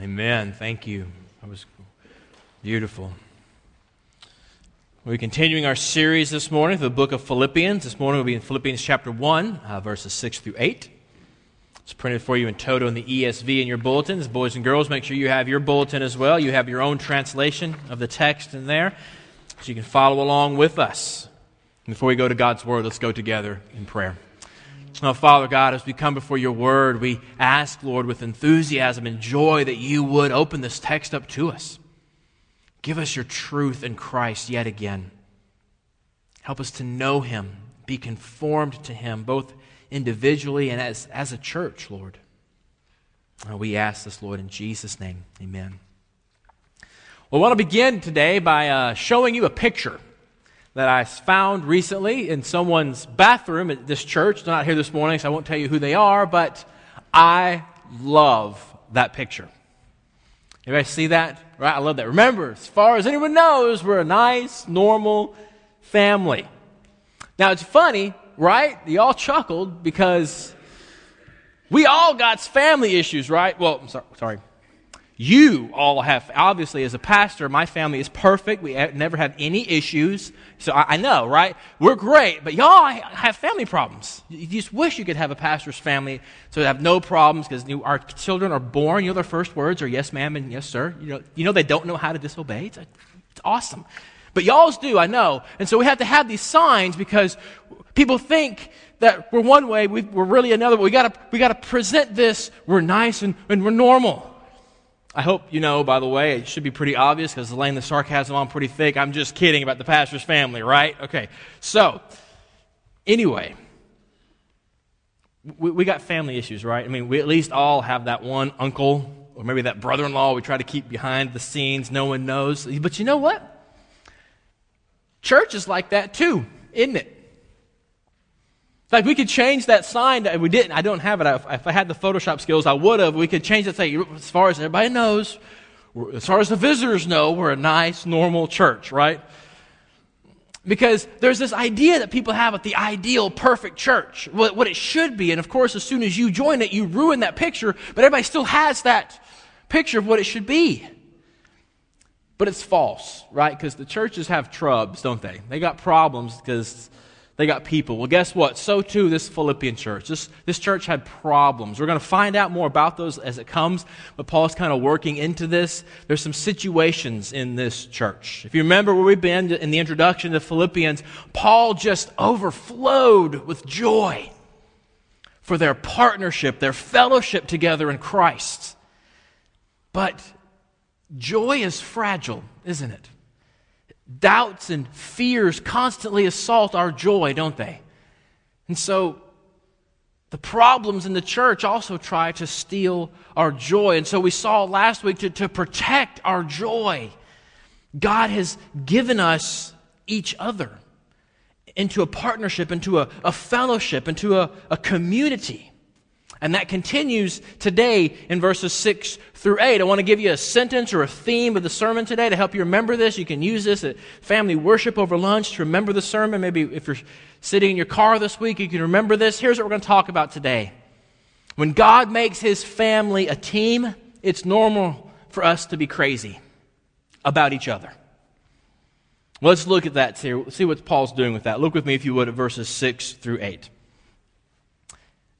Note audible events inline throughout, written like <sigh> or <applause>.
Amen. Thank you. That was beautiful. We're continuing our series this morning, for the book of Philippians. This morning we'll be in Philippians chapter 1, uh, verses 6 through 8. It's printed for you in total in the ESV in your bulletins. Boys and girls, make sure you have your bulletin as well. You have your own translation of the text in there so you can follow along with us. Before we go to God's Word, let's go together in prayer. Now, Father God, as we come before your word, we ask, Lord, with enthusiasm and joy that you would open this text up to us. Give us your truth in Christ yet again. Help us to know him, be conformed to him, both individually and as, as a church, Lord. Uh, we ask this, Lord, in Jesus' name. Amen. Well, I want to begin today by uh, showing you a picture that I found recently in someone's bathroom at this church. They're not here this morning, so I won't tell you who they are, but I love that picture. Anybody see that? Right? I love that. Remember, as far as anyone knows, we're a nice, normal family. Now, it's funny, right? You all chuckled because we all got family issues, right? Well, I'm sorry. sorry you all have, obviously, as a pastor, my family is perfect. We never have any issues. So I, I know, right? We're great, but y'all have family problems. You just wish you could have a pastor's family so they have no problems because our children are born. You know, their first words are yes, ma'am, and yes, sir. You know, you know they don't know how to disobey. It's, it's awesome. But y'all's do, I know. And so we have to have these signs because people think that we're one way, we, are really another. We gotta, we gotta present this. We're nice and, and we're normal. I hope you know, by the way, it should be pretty obvious because laying the sarcasm on pretty thick. I'm just kidding about the pastor's family, right? Okay. So, anyway, we, we got family issues, right? I mean, we at least all have that one uncle or maybe that brother in law we try to keep behind the scenes. No one knows. But you know what? Church is like that too, isn't it? Fact, we could change that sign. That we didn't. I don't have it. If I had the Photoshop skills, I would have. We could change it. Say, as far as everybody knows, as far as the visitors know, we're a nice, normal church, right? Because there's this idea that people have of the ideal, perfect church, what, what it should be. And of course, as soon as you join it, you ruin that picture, but everybody still has that picture of what it should be. But it's false, right? Because the churches have trubs, don't they? They got problems because they got people. Well, guess what? So too this Philippian church. This, this church had problems. We're going to find out more about those as it comes, but Paul's kind of working into this. There's some situations in this church. If you remember where we've been in the introduction to Philippians, Paul just overflowed with joy for their partnership, their fellowship together in Christ. But joy is fragile, isn't it? Doubts and fears constantly assault our joy, don't they? And so the problems in the church also try to steal our joy. And so we saw last week to, to protect our joy, God has given us each other into a partnership, into a, a fellowship, into a, a community. And that continues today in verses 6 through 8. I want to give you a sentence or a theme of the sermon today to help you remember this. You can use this at family worship over lunch to remember the sermon. Maybe if you're sitting in your car this week, you can remember this. Here's what we're going to talk about today. When God makes his family a team, it's normal for us to be crazy about each other. Let's look at that, see what Paul's doing with that. Look with me, if you would, at verses 6 through 8.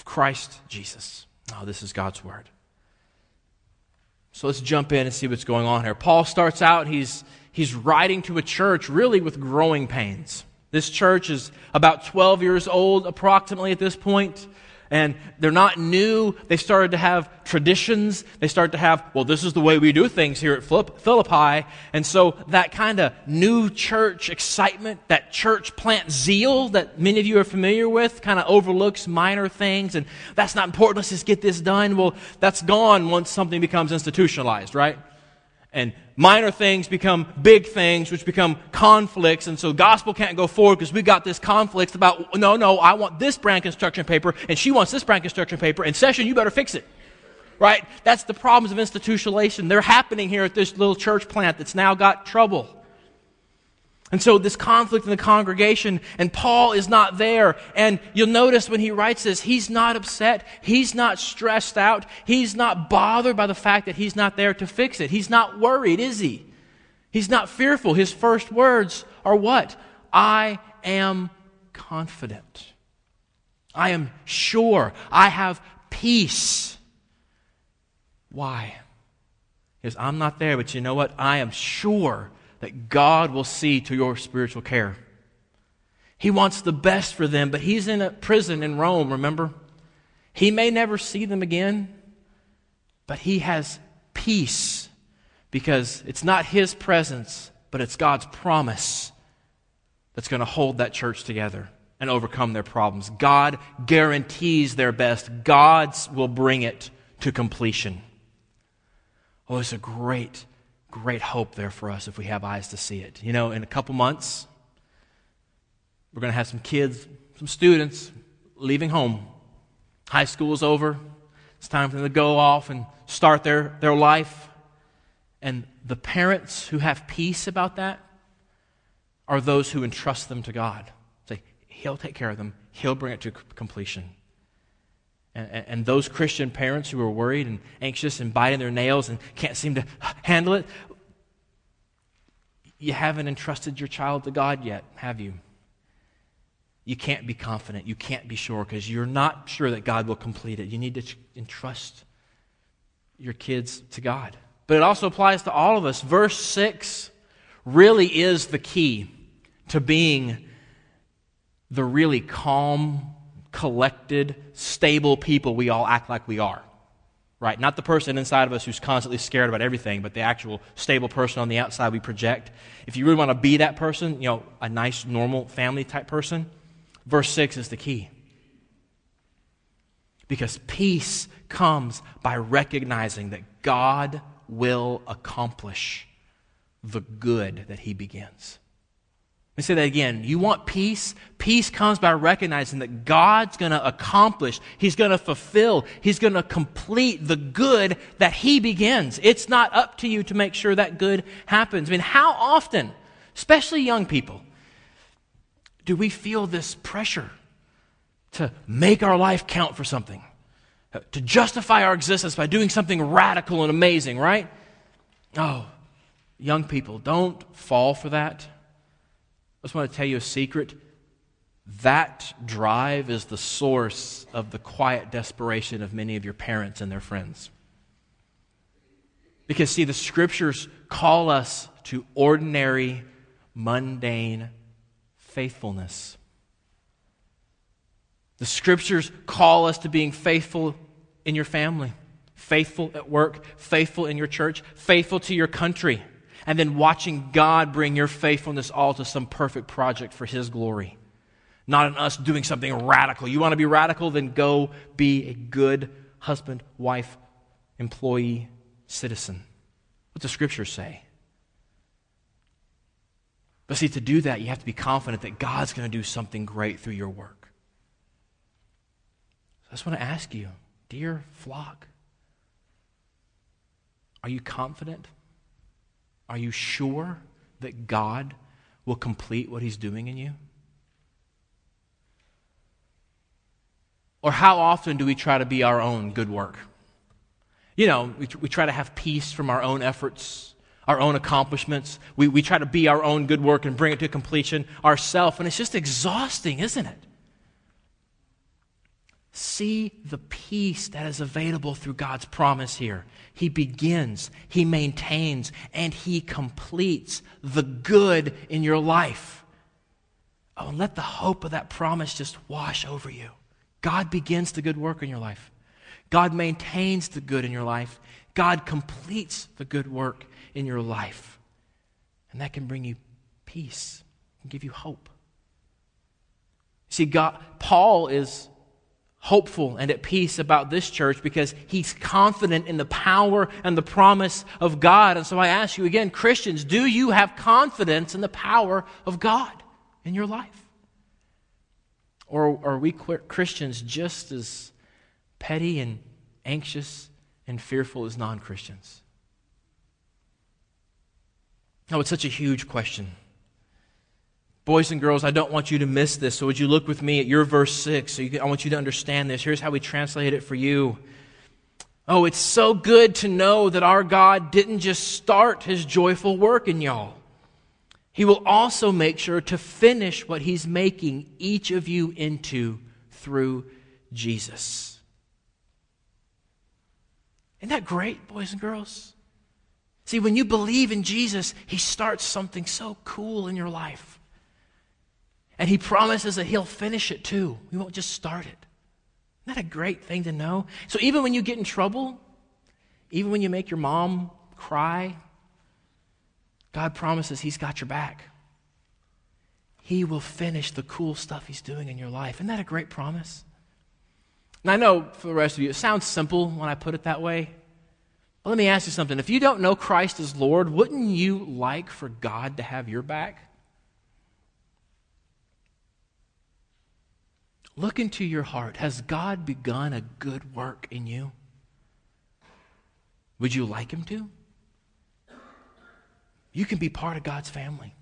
of Christ Jesus. Oh, this is God's word. So let's jump in and see what's going on here. Paul starts out, he's, he's writing to a church really with growing pains. This church is about 12 years old, approximately at this point, and they're not new. They started to have traditions. They started to have, well, this is the way we do things here at Philippi. And so that kind of new church excitement, that church plant zeal that many of you are familiar with, kind of overlooks minor things. And that's not important. Let's just get this done. Well, that's gone once something becomes institutionalized, right? And minor things become big things, which become conflicts. And so gospel can't go forward because we got this conflict about, no, no, I want this brand construction paper, and she wants this brand construction paper. and session, you better fix it. Right? That's the problems of institutionalization. They're happening here at this little church plant that's now got trouble. And so this conflict in the congregation, and Paul is not there. And you'll notice when he writes this, he's not upset. He's not stressed out. He's not bothered by the fact that he's not there to fix it. He's not worried, is he? He's not fearful. His first words are what? I am confident. I am sure. I have peace. Why? Because I'm not there, but you know what? I am sure that God will see to your spiritual care. He wants the best for them, but he's in a prison in Rome, remember? He may never see them again, but he has peace because it's not his presence, but it's God's promise that's going to hold that church together and overcome their problems. God guarantees their best, God's will bring it to completion. Oh, it's a great great hope there for us if we have eyes to see it. You know, in a couple months, we're going to have some kids, some students leaving home. High school is over. It's time for them to go off and start their, their life. And the parents who have peace about that are those who entrust them to God. Say, He'll take care of them, He'll bring it to completion. And, and, those Christian parents who are worried and anxious and biting their nails and can't seem to handle it, you haven't entrusted your child to God yet, have you? You can't be confident. You can't be sure because you're not sure that God will complete it. You need to entrust your kids to God. But it also applies to all of us. Verse 6 really is the key to being the really calm, collected, stable people we all act like we are. Right? Not the person inside of us who's constantly scared about everything, but the actual stable person on the outside we project. If you really want to be that person, you know, a nice, normal family type person, verse 6 is the key. Because peace comes by recognizing that God will accomplish the good that He begins. Let me say that again. You want peace? Peace comes by recognizing that God's going to accomplish, He's going to fulfill, He's going to complete the good that He begins. It's not up to you to make sure that good happens. I mean, how often, especially young people, do we feel this pressure to make our life count for something? To justify our existence by doing something radical and amazing, right? Oh, young people, don't fall for that. I just want to tell you a secret. That drive is the source of the quiet desperation of many of your parents and their friends. Because, see, the scriptures call us to ordinary, mundane faithfulness. The scriptures call us to being faithful in your family, faithful at work, faithful in your church, faithful to your country and then watching God bring your faithfulness all to some perfect project for His glory. Not in us doing something radical. You want to be radical? Then go be a good husband, wife, employee, citizen. What the scriptures say? But see, to do that, you have to be confident that God's going to do something great through your work. So I just want to ask you, dear flock, are you confident? Are you sure that God will complete what He's doing in you? Or how often do we try to be our own good work? You know, we, we try to have peace from our own efforts, our own accomplishments. We, we try to be our own good work and bring it to completion ourselves, and it's just exhausting, isn't it? See the peace that is available through God's promise here. He begins, He maintains, and He completes the good in your life. Oh, and let the hope of that promise just wash over you. God begins the good work in your life. God maintains the good in your life. God completes the good work in your life. And that can bring you peace and give you hope. See, God, Paul is hopeful and at peace about this church because he's confident in the power and the promise of God. And so I ask you again, Christians, do you have confidence in the power of God in your life? Or are we Christians just as petty and anxious and fearful as non Christians? Oh, it's such a huge question. Boys and girls, I don't want you to miss this. So, would you look with me at your verse 6? So can, I want you to understand this. Here's how we translate it for you. Oh, it's so good to know that our God didn't just start his joyful work in y'all. He will also make sure to finish what He's making each of you into through Jesus. Isn't that great, boys and girls? See, when you believe in Jesus, He starts something so cool in your life. And He promises that He'll finish it too. We won't just start it. Isn't that a great thing to know? So even when you get in trouble, even when you make your mom cry, God promises He's got your back. He will finish the cool stuff He's doing in your life. Isn't that a great promise? And I know for the rest of you, it sounds simple when I put it that way. But let me ask you something. If you don't know Christ as Lord, wouldn't you like for God to have your back? Look into your heart. Has God begun a good work in you? Would you like Him to? You can be part of God's family.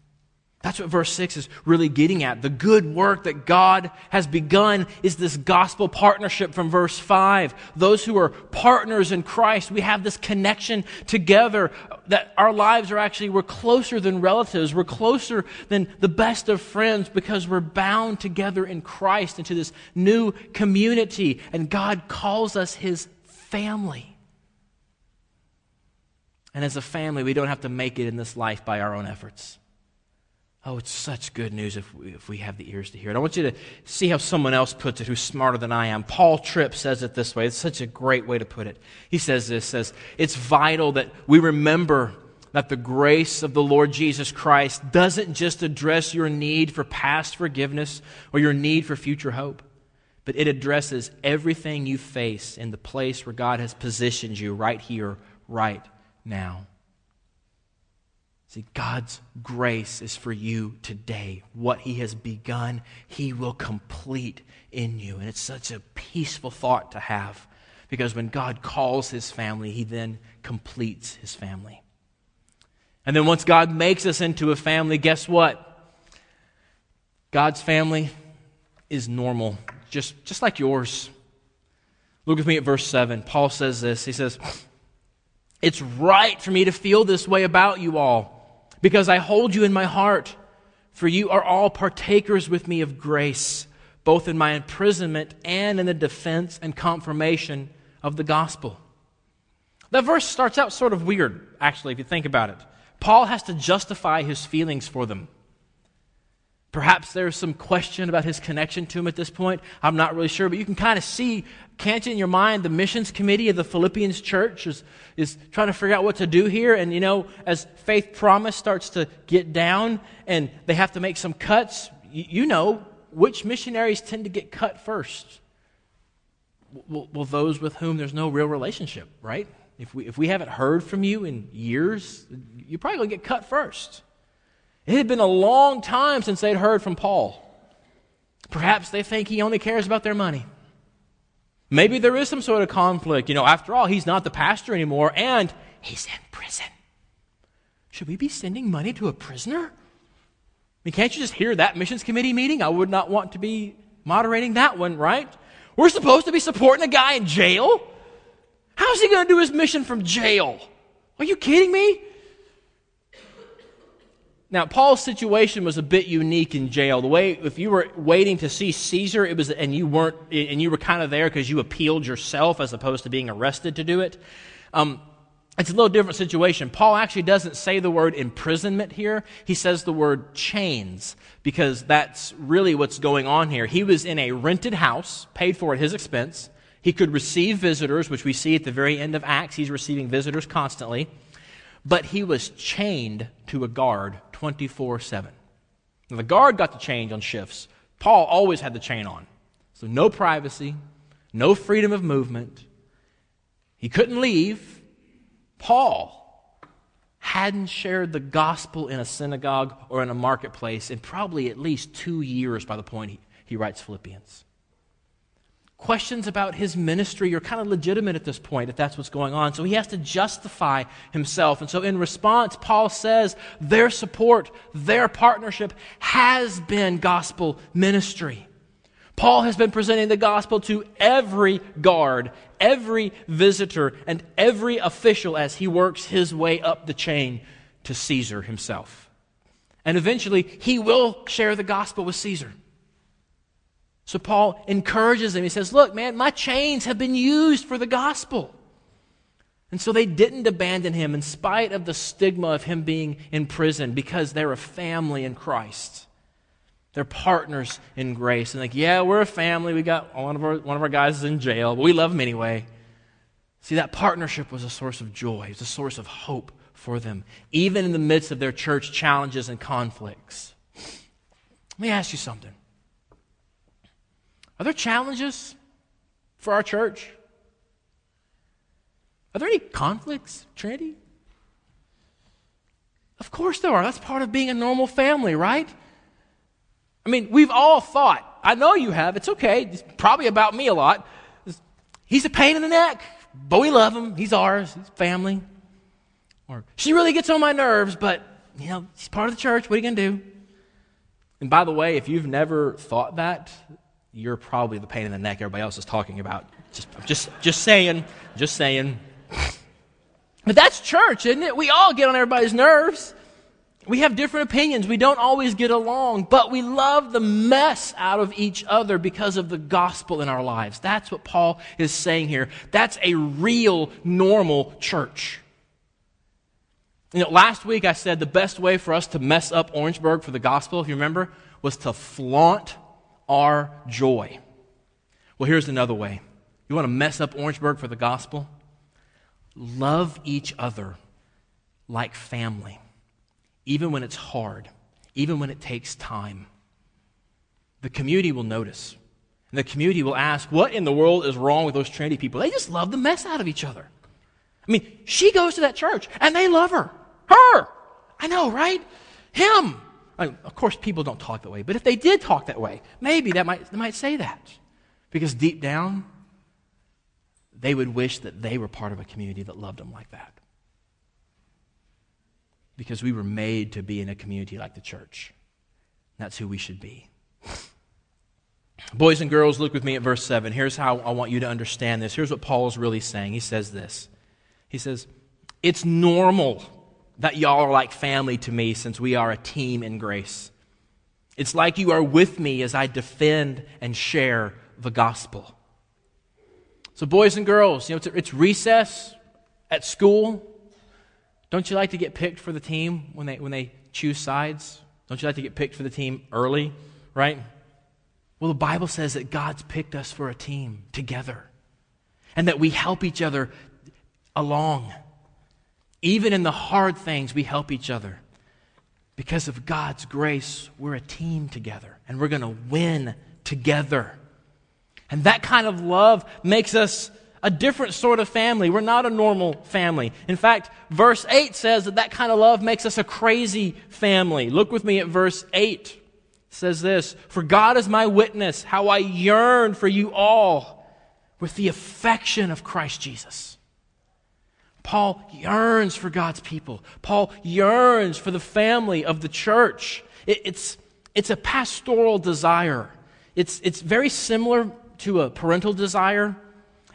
That's what verse 6 is really getting at. The good work that God has begun is this gospel partnership from verse 5. Those who are partners in Christ, we have this connection together that our lives are actually, we're closer than relatives. We're closer than the best of friends because we're bound together in Christ into this new community. And God calls us his family. And as a family, we don't have to make it in this life by our own efforts. Oh, it's such good news if we, if we have the ears to hear it. I want you to see how someone else puts it who's smarter than I am. Paul Tripp says it this way. It's such a great way to put it. He says this says, It's vital that we remember that the grace of the Lord Jesus Christ doesn't just address your need for past forgiveness or your need for future hope, but it addresses everything you face in the place where God has positioned you right here, right now. See, God's grace is for you today. What He has begun, He will complete in you. And it's such a peaceful thought to have because when God calls His family, He then completes His family. And then once God makes us into a family, guess what? God's family is normal, just, just like yours. Look with me at verse 7. Paul says this. He says, it's right for me to feel this way about you all, because I hold you in my heart, for you are all partakers with me of grace, both in my imprisonment and in the defense and confirmation of the gospel. That verse starts out sort of weird, actually, if you think about it. Paul has to justify his feelings for them. Perhaps there's some question about his connection to him at this point. I'm not really sure, but you can kind of see, can't you, in your mind, the missions committee of the Philippians church is, is trying to figure out what to do here. And, you know, as faith promise starts to get down and they have to make some cuts, you, you know, which missionaries tend to get cut first? Well, well, those with whom there's no real relationship, right? If we, if we haven't heard from you in years, you're probably going to get cut first. It had been a long time since they'd heard from Paul. Perhaps they think he only cares about their money. Maybe there is some sort of conflict. You know, after all, he's not the pastor anymore and he's in prison. Should we be sending money to a prisoner? I mean, can't you just hear that missions committee meeting? I would not want to be moderating that one, right? We're supposed to be supporting a guy in jail? How's he going to do his mission from jail? Are you kidding me? Now, Paul's situation was a bit unique in jail. The way, if you were waiting to see Caesar, it was, and you weren't, and you were kind of there because you appealed yourself as opposed to being arrested to do it. Um, It's a little different situation. Paul actually doesn't say the word imprisonment here. He says the word chains because that's really what's going on here. He was in a rented house, paid for at his expense. He could receive visitors, which we see at the very end of Acts. He's receiving visitors constantly. But he was chained to a guard 24 7. Now, The guard got the chain on shifts. Paul always had the chain on. So no privacy, no freedom of movement. He couldn't leave Paul hadn't shared the gospel in a synagogue or in a marketplace in probably at least two years by the point he, he writes Philippians. Questions about his ministry are kind of legitimate at this point if that's what's going on. So he has to justify himself. And so in response, Paul says their support, their partnership has been gospel ministry. Paul has been presenting the gospel to every guard, every visitor, and every official as he works his way up the chain to Caesar himself. And eventually, he will share the gospel with Caesar. So Paul encourages him. He says, Look, man, my chains have been used for the gospel. And so they didn't abandon him in spite of the stigma of him being in prison because they're a family in Christ. They're partners in grace. And like, yeah, we're a family. We got one of our, one of our guys is in jail, but we love him anyway. See, that partnership was a source of joy, it was a source of hope for them, even in the midst of their church challenges and conflicts. Let me ask you something. Are there challenges for our church? Are there any conflicts, Trinity? Of course there are. That's part of being a normal family, right? I mean, we've all thought, I know you have, it's okay, it's probably about me a lot. He's a pain in the neck, but we love him. He's ours, he's family. Or she really gets on my nerves, but, you know, she's part of the church. What are you going to do? And by the way, if you've never thought that, you're probably the pain in the neck everybody else is talking about. Just, just, just saying, just saying. But that's church, isn't it? We all get on everybody's nerves. We have different opinions. We don't always get along, but we love the mess out of each other because of the gospel in our lives. That's what Paul is saying here. That's a real, normal church. You know, last week I said the best way for us to mess up Orangeburg for the gospel, if you remember, was to flaunt our joy. Well, here's another way. You want to mess up Orangeburg for the gospel? Love each other like family even when it's hard, even when it takes time. The community will notice. And the community will ask, What in the world is wrong with those Trinity people? They just love the mess out of each other. I mean, she goes to that church and they love her. Her! I know, right? Him! I mean, of course, people don't talk that way, but if they did talk that way, maybe that might, they might say that. Because deep down, they would wish that they were part of a community that loved them like that because we were made to be in a community like the church. That's who we should be. <laughs> Boys and girls, look with me at verse 7. Here's how I want you to understand this. Here's what Paul is really saying. He says this He says, It's normal that y'all are like family to me since we are a team in grace. It's like you are with me as I defend and share the gospel. So, boys and girls, you know, it's, it's recess at school. Don't you like to get picked for the team when they, when they choose sides? Don't you like to get picked for the team early, right? Well, the Bible says that God's picked us for a team together and that we help each other along. Even in the hard things, we help each other. Because of God's grace, we're a team together and we're going to win together. And that kind of love makes us a different sort of family. We're not a normal family. In fact, verse 8 says that that kind of love makes us a crazy family. Look with me at verse 8. It says this For God is my witness, how I yearn for you all with the affection of Christ Jesus. Paul yearns for God's people. Paul yearns for the family of the church. It, it's, it's a pastoral desire. It's, it's very similar to a parental desire.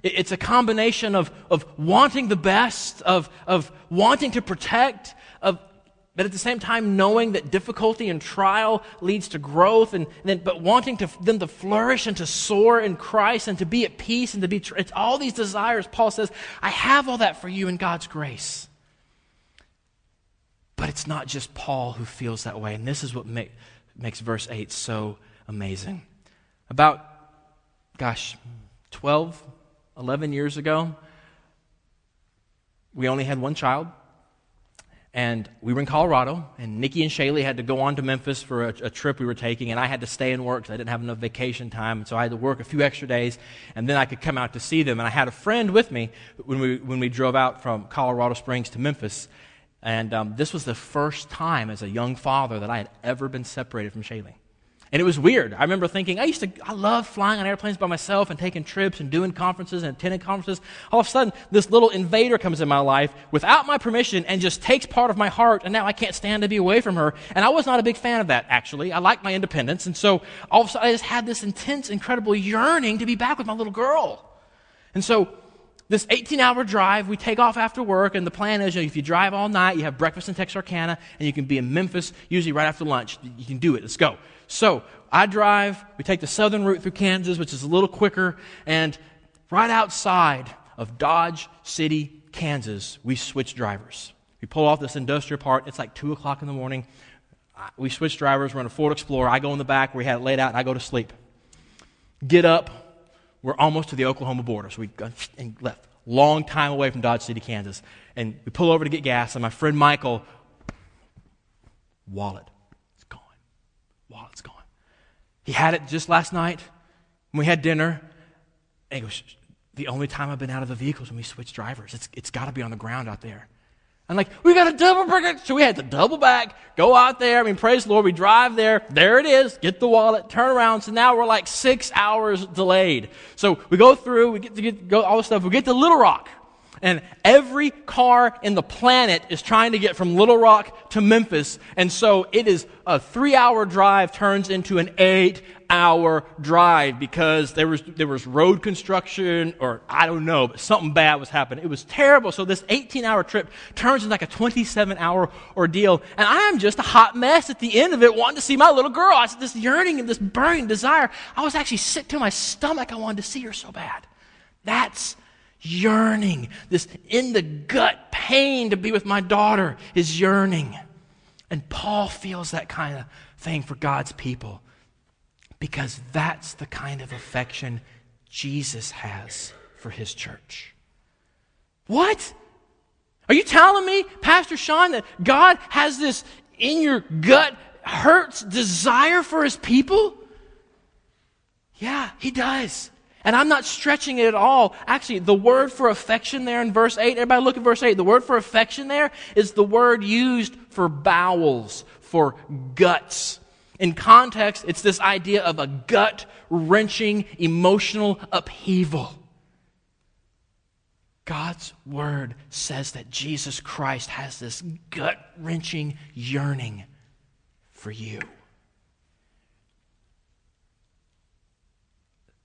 It's a combination of, of wanting the best, of, of wanting to protect, but at the same time knowing that difficulty and trial leads to growth and, and then but wanting to them to flourish and to soar in christ and to be at peace and to be it's all these desires. Paul says i have all that for you in god's grace. But it's not just paul who feels that way. And this is what make, makes verse 8 so amazing. About gosh 12 11 years ago we only had one child and we were in Colorado, and Nikki and Shaylee had to go on to Memphis for a, a, trip we were taking, and I had to stay and work because I didn't have enough vacation time, so I had to work a few extra days, and then I could come out to see them. And I had a friend with me when we, when we drove out from Colorado Springs to Memphis, and um, this was the first time as a young father that I had ever been separated from Shaylee. And it was weird. I remember thinking, I used to, I love flying on airplanes by myself and taking trips and doing conferences and attending conferences. All of a sudden, this little invader comes in my life without my permission and just takes part of my heart, and now I can't stand to be away from her. And I was not a big fan of that, actually. I like my independence. And so all of a sudden, I just had this intense, incredible yearning to be back with my little girl. And so this 18 hour drive, we take off after work, and the plan is you know, if you drive all night, you have breakfast in Texarkana, and you can be in Memphis usually right after lunch. You can do it. Let's go. So I drive, we take the southern route through Kansas, which is a little quicker, and right outside of Dodge City, Kansas, we switch drivers. We pull off this industrial part. It's like 2 o'clock in the morning. We switch drivers. We're in a Ford Explorer. I go in the back. We had it laid out, and I go to sleep. Get up. We're almost to the Oklahoma border. So we <sniffs> and left. Long time away from Dodge City, Kansas. And we pull over to get gas, and my friend Michael, wallet It's gone. wallet's gone. He had it just last night when we had dinner. And he goes, The only time I've been out of the vehicle is when we switched drivers. It's, it's got to be on the ground out there. I'm like, we got a double back. So we had to double back, go out there. I mean, praise the Lord. We drive there. There it is. Get the wallet, turn around. So now we're like six hours delayed. So we go through, we get to get, go all the stuff. We get to Little Rock. And every car in the planet is trying to get from Little Rock to Memphis. And so it is a three hour drive turns into an eight hour drive because there was, there was road construction or I don't know, but something bad was happening. It was terrible. So this 18 hour trip turns into like a 27 hour ordeal. And I am just a hot mess at the end of it wanting to see my little girl. I said, this yearning and this burning desire. I was actually sick to my stomach. I wanted to see her so bad. That's yearning, this in the gut pain to be with my daughter is yearning. And Paul feels that kind of thing for God's people because that's the kind of affection Jesus has for his church. What? Are you telling me, Pastor Sean, that God has this in your gut hurts desire for his people? Yeah, he does. And I'm not stretching it at all. Actually, the word for affection there in verse 8, everybody look at verse 8. The word for affection there is the word used for bowels, for guts. In context, it's this idea of a gut wrenching emotional upheaval. God's word says that Jesus Christ has this gut wrenching yearning for you.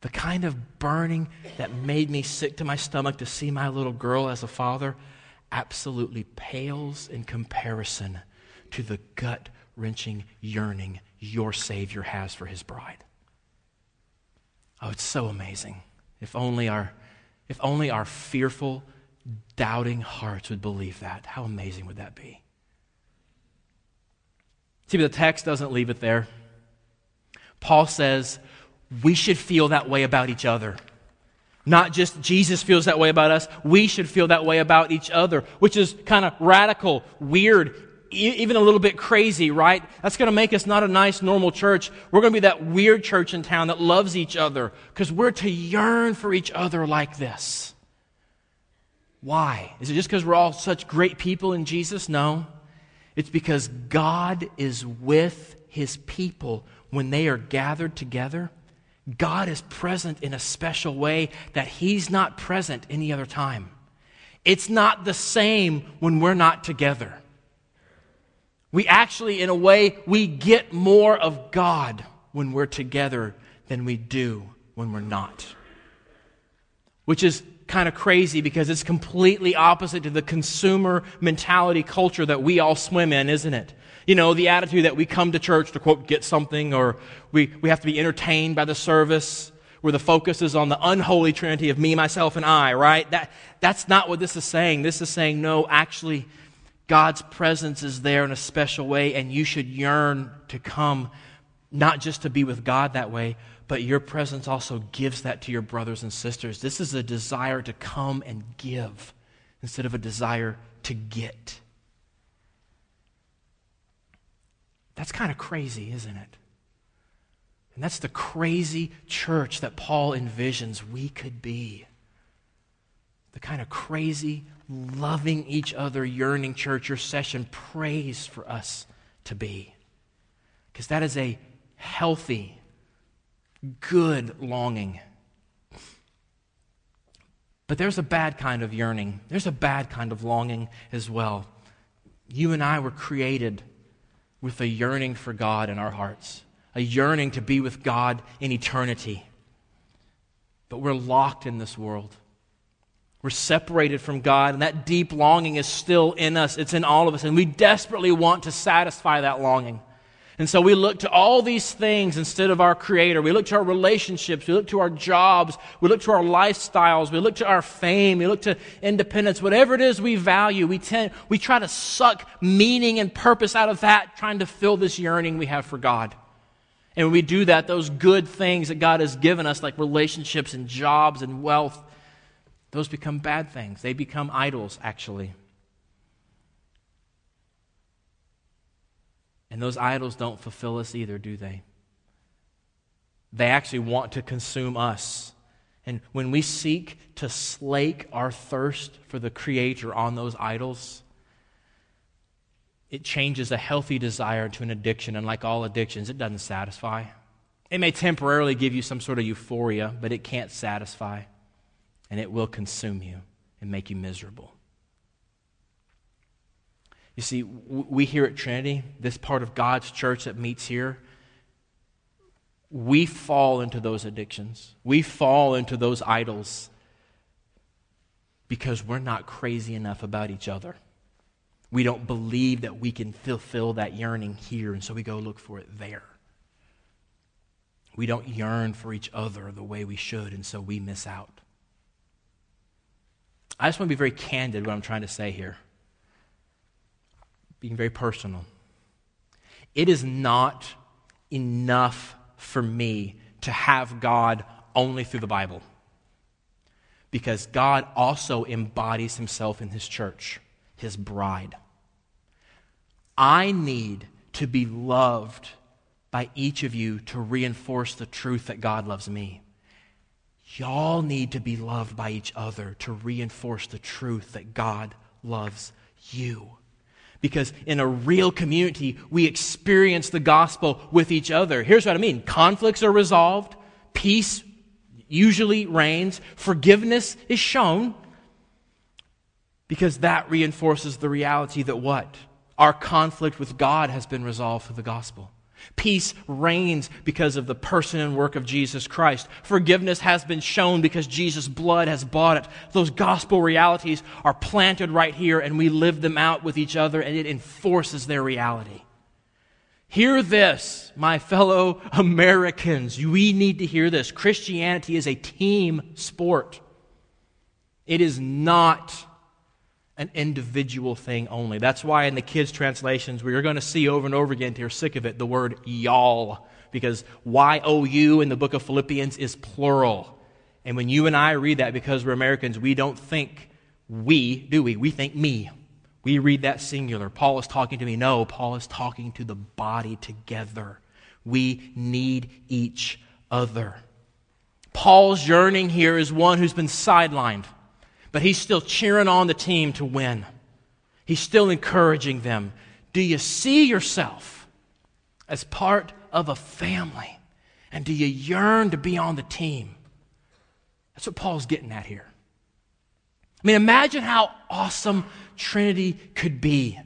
The kind of burning that made me sick to my stomach to see my little girl as a father absolutely pales in comparison to the gut wrenching yearning your Savior has for his bride. Oh, it's so amazing. If only our, if only our fearful, doubting hearts would believe that. How amazing would that be? See, but the text doesn't leave it there. Paul says, we should feel that way about each other. Not just Jesus feels that way about us, we should feel that way about each other, which is kind of radical, weird, even a little bit crazy, right? That's going to make us not a nice, normal church. We're going to be that weird church in town that loves each other because we're to yearn for each other like this. Why? Is it just because we're all such great people in Jesus? No. It's because God is with his people when they are gathered together God is present in a special way that He's not present any other time. It's not the same when we're not together. We actually, in a way, we get more of God when we're together than we do when we're not. Which is kind of crazy because it's completely opposite to the consumer mentality culture that we all swim in, isn't it? You know, the attitude that we come to church to quote, get something, or we, we have to be entertained by the service, where the focus is on the unholy trinity of me, myself, and I, right? That, that's not what this is saying. This is saying, no, actually, God's presence is there in a special way, and you should yearn to come, not just to be with God that way, but your presence also gives that to your brothers and sisters. This is a desire to come and give instead of a desire to get. That's kind of crazy, isn't it? And that's the crazy church that Paul envisions we could be. The kind of crazy, loving each other, yearning church your session prays for us to be. Because that is a healthy, good longing. But there's a bad kind of yearning. There's a bad kind of longing as well. You and I were created with a yearning for God in our hearts, a yearning to be with God in eternity. But we're locked in this world. We're separated from God, and that deep longing is still in us. It's in all of us, and we desperately want to satisfy that longing. And so we look to all these things instead of our Creator. We look to our relationships. We look to our jobs. We look to our lifestyles. We look to our fame. We look to independence. Whatever it is we value, we, tend, we try to suck meaning and purpose out of that, trying to fill this yearning we have for God. And when we do that, those good things that God has given us, like relationships and jobs and wealth, those become bad things. They become idols, actually. And those idols don't fulfill us either, do they? They actually want to consume us. And when we seek to slake our thirst for the Creator on those idols, it changes a healthy desire to an addiction. And like all addictions, it doesn't satisfy. It may temporarily give you some sort of euphoria, but it can't satisfy. And it will consume you and make you miserable. You see, we here at Trinity, this part of God's church that meets here, we fall into those addictions. We fall into those idols because we're not crazy enough about each other. We don't believe that we can fulfill that yearning here, and so we go look for it there. We don't yearn for each other the way we should, and so we miss out. I just want to be very candid what I'm trying to say here being very personal. It is not enough for me to have God only through the Bible. Because God also embodies himself in his church, his bride. I need to be loved by each of you to reinforce the truth that God loves me. Y'all need to be loved by each other to reinforce the truth that God loves you. Because in a real community, we experience the gospel with each other. Here's what I mean conflicts are resolved, peace usually reigns, forgiveness is shown, because that reinforces the reality that what? Our conflict with God has been resolved through the gospel. Peace reigns because of the person and work of Jesus Christ. Forgiveness has been shown because Jesus' blood has bought it. Those gospel realities are planted right here, and we live them out with each other, and it enforces their reality. Hear this, my fellow Americans. We need to hear this. Christianity is a team sport, it is not an individual thing only. That's why in the kids' translations, we are going to see over and over again, to you're sick of it, the word y'all, because Y O U in the book of Philippians is plural. And when you and I read that, because we're Americans, we don't think we, do we? We think me. We read that singular. Paul is talking to me. No, Paul is talking to the body together. We need each other. Paul's yearning here is one who's been sidelined but he's still cheering on the team to win. He's still encouraging them. Do you see yourself as part of a family? And do you yearn to be on the team? That's what Paul's getting at here. I mean, imagine how awesome Trinity could be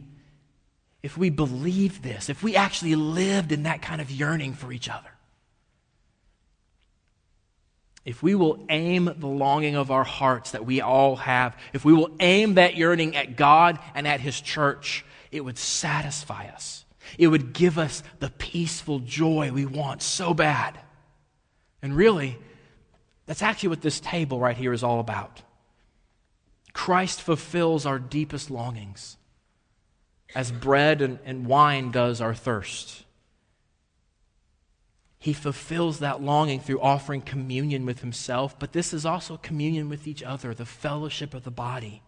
if we believed this, if we actually lived in that kind of yearning for each other. If we will aim the longing of our hearts that we all have, if we will aim that yearning at God and at His church, it would satisfy us. It would give us the peaceful joy we want so bad. And really, that's actually what this table right here is all about. Christ fulfills our deepest longings as bread and, and wine does our thirst. He fulfills that longing through offering communion with himself, but this is also communion with each other, the fellowship of the body.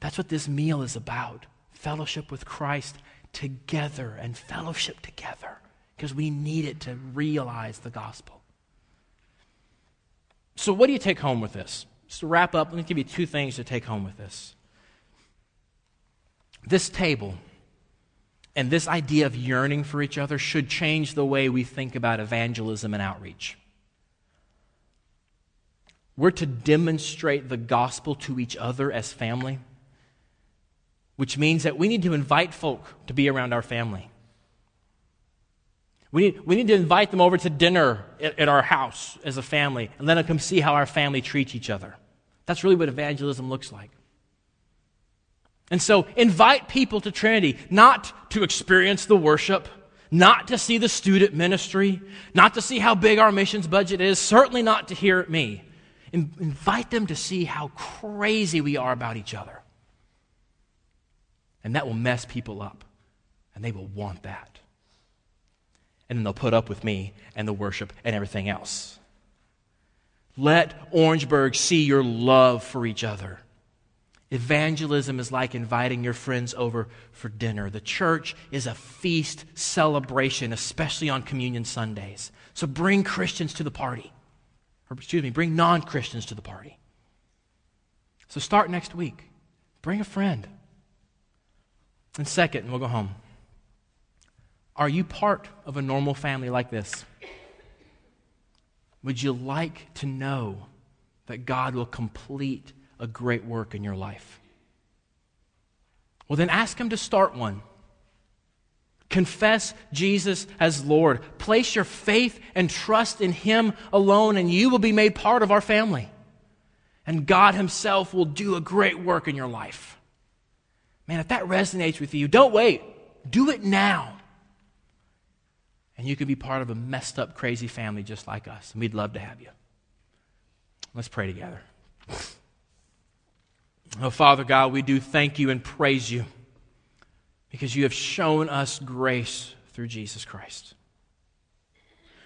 That's what this meal is about fellowship with Christ together and fellowship together because we need it to realize the gospel. So, what do you take home with this? Just to wrap up, let me give you two things to take home with this. This table and this idea of yearning for each other should change the way we think about evangelism and outreach. We're to demonstrate the gospel to each other as family, which means that we need to invite folk to be around our family. We need, we need to invite them over to dinner at, at our house as a family and let them come see how our family treats each other. That's really what evangelism looks like. And so invite people to Trinity, not to experience the worship, not to see the student ministry, not to see how big our missions budget is, certainly not to hear me. In- invite them to see how crazy we are about each other. And that will mess people up, and they will want that. And then they'll put up with me and the worship and everything else. Let Orangeburg see your love for each other. Evangelism is like inviting your friends over for dinner. The church is a feast celebration, especially on Communion Sundays. So bring Christians to the party. Or, excuse me, bring non Christians to the party. So start next week. Bring a friend. And second, and we'll go home. Are you part of a normal family like this? Would you like to know that God will complete a great work in your life? Well, then ask Him to start one. Confess Jesus as Lord. Place your faith and trust in Him alone, and you will be made part of our family. And God Himself will do a great work in your life. Man, if that resonates with you, don't wait. Do it now. And you can be part of a messed up, crazy family just like us. And we'd love to have you. Let's pray together. Oh, Father God, we do thank you and praise you because you have shown us grace through Jesus Christ.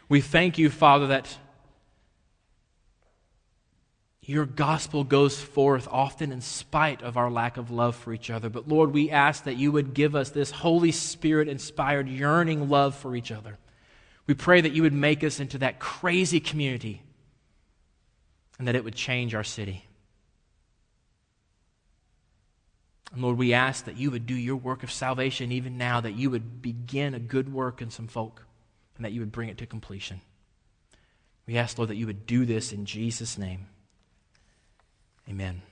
We thank you, Father, that your gospel goes forth often in spite of our lack of love for each other. But Lord, we ask that you would give us this Holy Spirit inspired, yearning love for each other. We pray that you would make us into that crazy community and that it would change our city. And Lord, we ask that you would do your work of salvation even now, that you would begin a good work in some folk, and that you would bring it to completion. We ask, Lord, that you would do this in Jesus' name. Amen.